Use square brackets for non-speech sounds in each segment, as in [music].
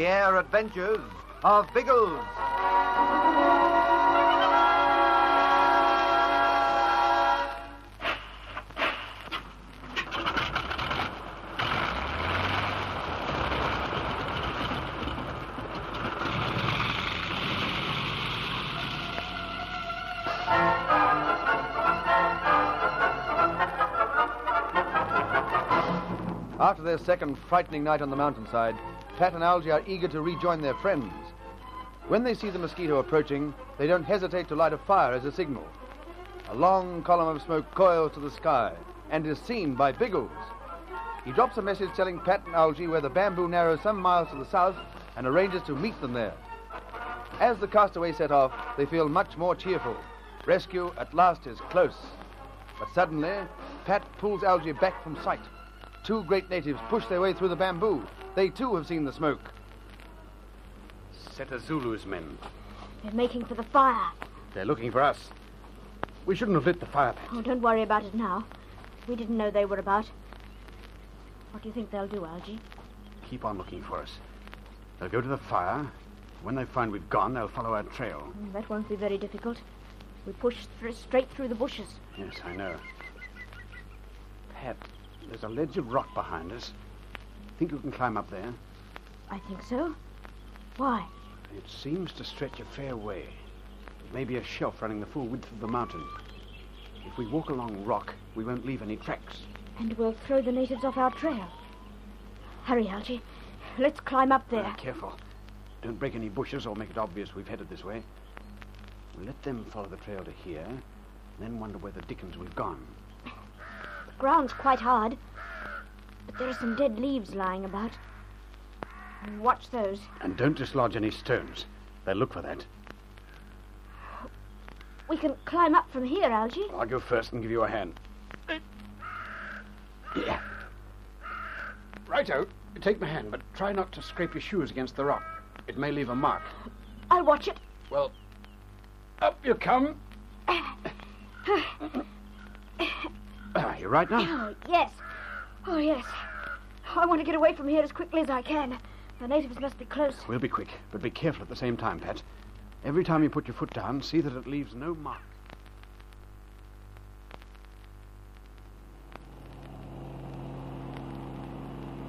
The Air Adventures of Biggles. After their second frightening night on the mountainside, Pat and Algy are eager to rejoin their friends. When they see the mosquito approaching, they don't hesitate to light a fire as a signal. A long column of smoke coils to the sky and is seen by Biggles. He drops a message telling Pat and Algy where the bamboo narrows some miles to the south and arranges to meet them there. As the castaways set off, they feel much more cheerful. Rescue at last is close. But suddenly, Pat pulls Algy back from sight. Two great natives push their way through the bamboo. They too have seen the smoke. Seta Zulu's men. They're making for the fire. They're looking for us. We shouldn't have lit the fire. Pat. Oh, don't worry about it now. We didn't know they were about. What do you think they'll do, Algy? Keep on looking for us. They'll go to the fire. When they find we've gone, they'll follow our trail. Mm, That won't be very difficult. We push thr straight through the bushes. Yes, I know. Pat, there's a ledge of rock behind us. Think you can climb up there? I think so. Why? It seems to stretch a fair way. It may be a shelf running the full width of the mountain. If we walk along rock, we won't leave any tracks. And we'll throw the natives off our trail. Hurry, Algy. Let's climb up there. Ah, careful. Don't break any bushes or make it obvious we've headed this way. We'll let them follow the trail to here, then wonder where the dickens we've gone. The ground's quite hard. But there are some dead leaves lying about. Watch those. And don't dislodge any stones. They'll look for that. We can climb up from here, Algy. I'll go first and give you a hand. Yeah. Righto. Take my hand, but try not to scrape your shoes against the rock. It may leave a mark. I'll watch it. Well, up you come. Are [laughs] ah, you right now? Oh, yes. Oh, yes. I want to get away from here as quickly as I can. The natives must be close. We'll be quick, but be careful at the same time, Pat. Every time you put your foot down, see that it leaves no mark.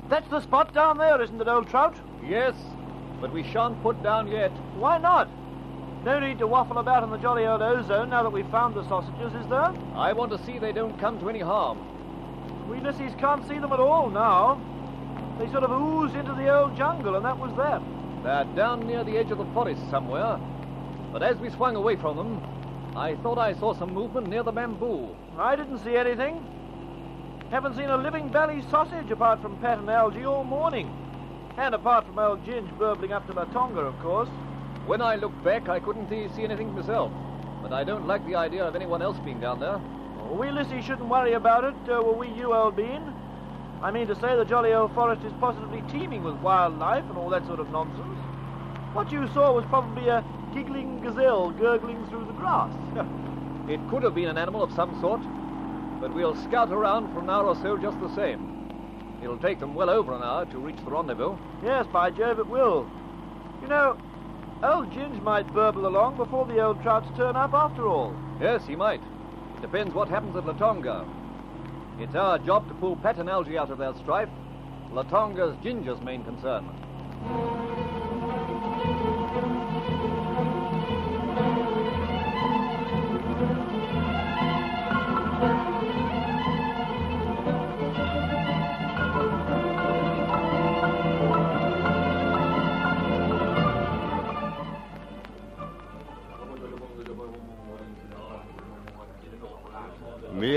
That's the spot down there, isn't it, old trout? Yes, but we shan't put down yet. Why not? No need to waffle about in the jolly old ozone now that we've found the sausages, is there? I want to see they don't come to any harm. We Lissies can't see them at all now. They sort of oozed into the old jungle, and that was that. They're down near the edge of the forest somewhere. But as we swung away from them, I thought I saw some movement near the bamboo. I didn't see anything. Haven't seen a living belly sausage apart from Pat and Algy all morning. And apart from old Ginge burbling up to Latonga, of course. When I looked back, I couldn't see anything myself. But I don't like the idea of anyone else being down there. Well, we Lissy shouldn't worry about it, uh, were we you, old bean? I mean to say the jolly old forest is positively teeming with wildlife and all that sort of nonsense. What you saw was probably a giggling gazelle gurgling through the grass. [laughs] It could have been an animal of some sort, but we'll scout around for an hour or so just the same. It'll take them well over an hour to reach the rendezvous. yes, by Jove, it will. You know, Old Ginge might burble along before the old trouts turn up after all. Yes, he might. It Depends what happens at Latonga. It's our job to pull Pat and Algy out of their strife. Latonga's Ginger's main concern.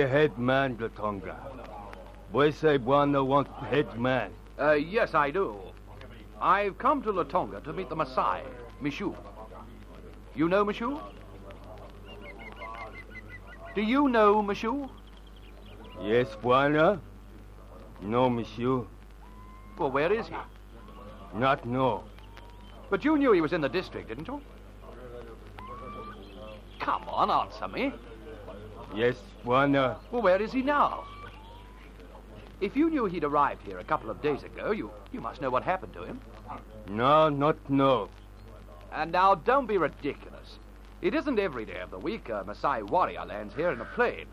Me head man, Latonga. Boy say Bwana want head man. Uh, yes, I do. I've come to Latonga to meet the Maasai, Mishu. You know Mishu? Do you know Mishu? Yes, Bwana. No, monsieur. Well, where is he? Not no. But you knew he was in the district, didn't you? Come on, answer me. Yes, Bwana. Uh, well, where is he now? If you knew he'd arrived here a couple of days ago, you, you must know what happened to him. No, not no. And now, don't be ridiculous. It isn't every day of the week a Maasai warrior lands here in a plane.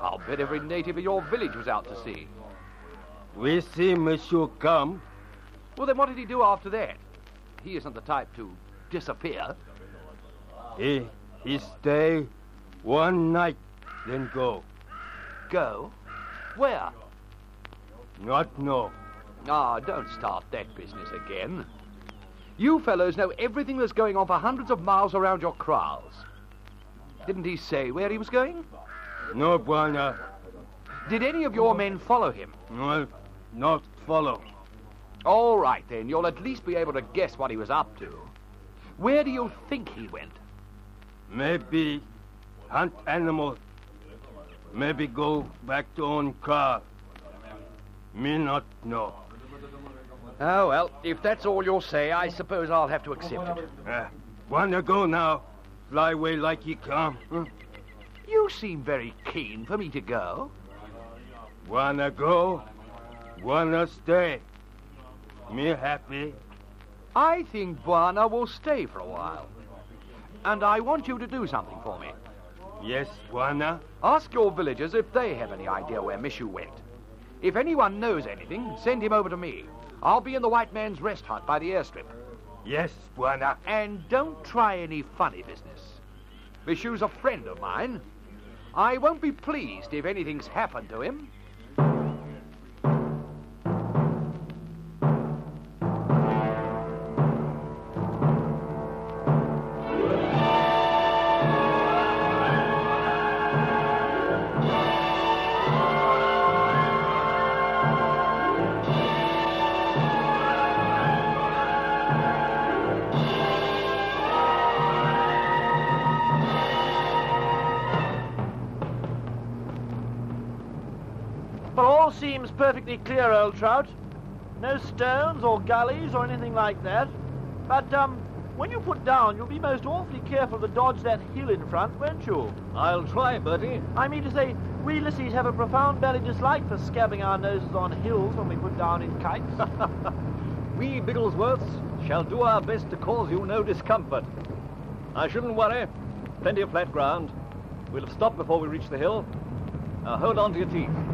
I'll bet every native of your village was out to sea. We see monsieur come. Well, then what did he do after that? He isn't the type to disappear. He, he stay one night, then go. Go? Where? Not no. Ah, don't start that business again. You fellows know everything that's going on for hundreds of miles around your kraals. Didn't he say where he was going? No, Bwana. Did any of your men follow him? No, not follow. All right, then. You'll at least be able to guess what he was up to. Where do you think he went? Maybe hunt animal. Maybe go back to own car. Me not know. Oh, well, if that's all you'll say, I suppose I'll have to accept it. Uh, wanna go now? Fly away like you come. You seem very keen for me to go. Wanna go? Wanna stay? Me happy. I think Bwana will stay for a while. And I want you to do something for me. Yes, Bwana? Ask your villagers if they have any idea where Mishu went. If anyone knows anything, send him over to me. I'll be in the white man's rest hut by the airstrip. Yes, Bwana. And don't try any funny business. Mishu's a friend of mine. I won't be pleased if anything's happened to him. Seems perfectly clear, old trout. No stones or gullies or anything like that. But, um, when you put down, you'll be most awfully careful to dodge that hill in front, won't you? I'll try, Bertie. I mean to say, we lissies have a profound belly dislike for scabbing our noses on hills when we put down in kites. [laughs] we Bigglesworths shall do our best to cause you no discomfort. I shouldn't worry. Plenty of flat ground. We'll have stopped before we reach the hill. Now hold on to your teeth.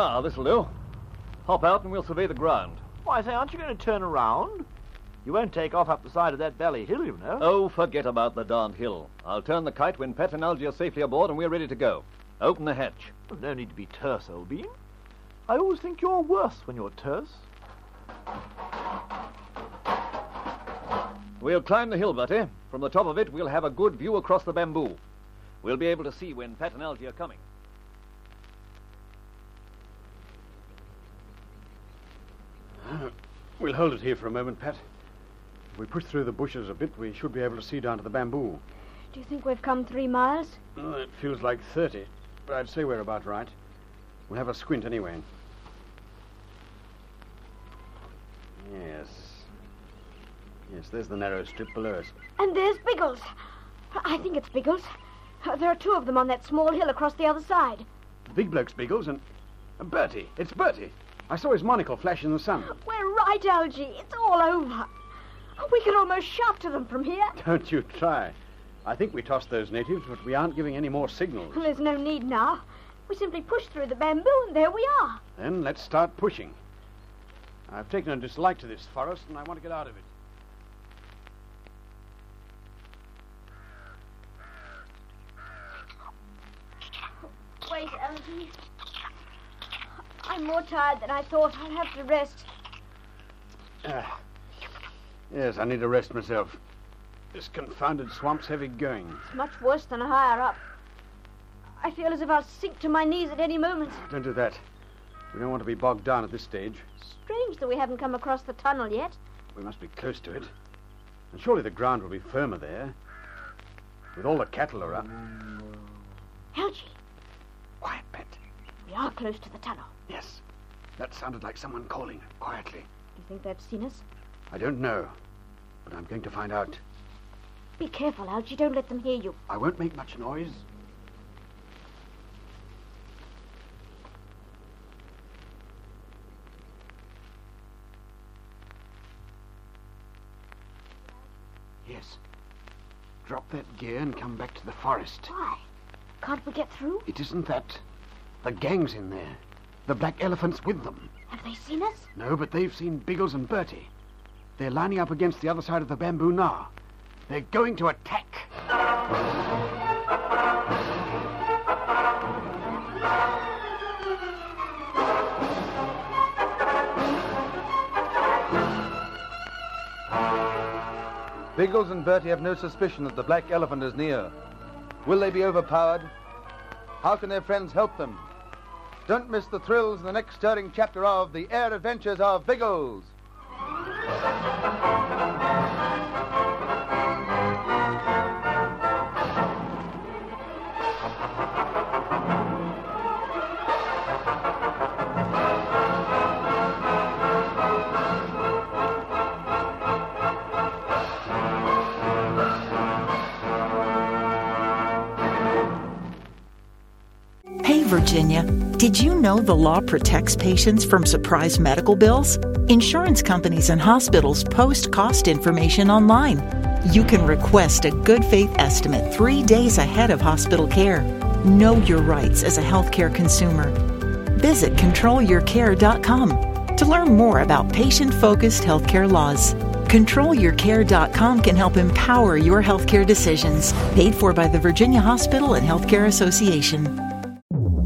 Ah, this'll do. Hop out and we'll survey the ground. Why, say, aren't you going to turn around? You won't take off up the side of that valley hill, you know. Oh, forget about the darned hill. I'll turn the kite when Pat and Algy are safely aboard and we're ready to go. Open the hatch. Well, no need to be terse, old bean. I always think you're worse when you're terse. We'll climb the hill, Bertie. From the top of it, we'll have a good view across the bamboo. We'll be able to see when Pat and Algy are coming. We'll hold it here for a moment, Pat. If we push through the bushes a bit, we should be able to see down to the bamboo. Do you think we've come three miles? Oh, it feels like 30, but I'd say we're about right. We'll have a squint anyway. Yes. Yes, there's the narrow strip below us. And there's Biggles. I think it's Biggles. There are two of them on that small hill across the other side. The big bloke's Biggles and. and Bertie. It's Bertie. I saw his monocle flash in the sun. We're right, Algy. It's all over. We can almost shout to them from here. Don't you try. I think we tossed those natives, but we aren't giving any more signals. There's no need now. We simply push through the bamboo, and there we are. Then let's start pushing. I've taken a dislike to this forest, and I want to get out of it. Wait, Algy. I'm more tired than I thought. I'll have to rest. Ah. Yes, I need to rest myself. This confounded swamp's heavy going. It's much worse than higher up. I feel as if I'll sink to my knees at any moment. Don't do that. We don't want to be bogged down at this stage. Strange that we haven't come across the tunnel yet. We must be close to it. And surely the ground will be firmer there. With all the cattle around. Algy, Quiet, Pet. we are close to the tunnel. Yes. That sounded like someone calling quietly. You think they've seen us? I don't know. But I'm going to find out. Be careful, Algy. Don't let them hear you. I won't make much noise. Yes. Drop that gear and come back to the forest. Why? Can't we get through? It isn't that. The gang's in there. The black elephant's with them. Have they seen us? No, but they've seen Biggles and Bertie. They're lining up against the other side of the bamboo now. They're going to attack. Biggles and Bertie have no suspicion that the black elephant is near. Will they be overpowered? How can their friends help them? Don't miss the thrills in the next stirring chapter of The Air Adventures of Biggles. Virginia, did you know the law protects patients from surprise medical bills? Insurance companies and hospitals post cost information online. You can request a good faith estimate three days ahead of hospital care. Know your rights as a healthcare consumer. Visit controlyourcare.com to learn more about patient focused healthcare laws. ControlYourCare.com can help empower your healthcare decisions. Paid for by the Virginia Hospital and Healthcare Association.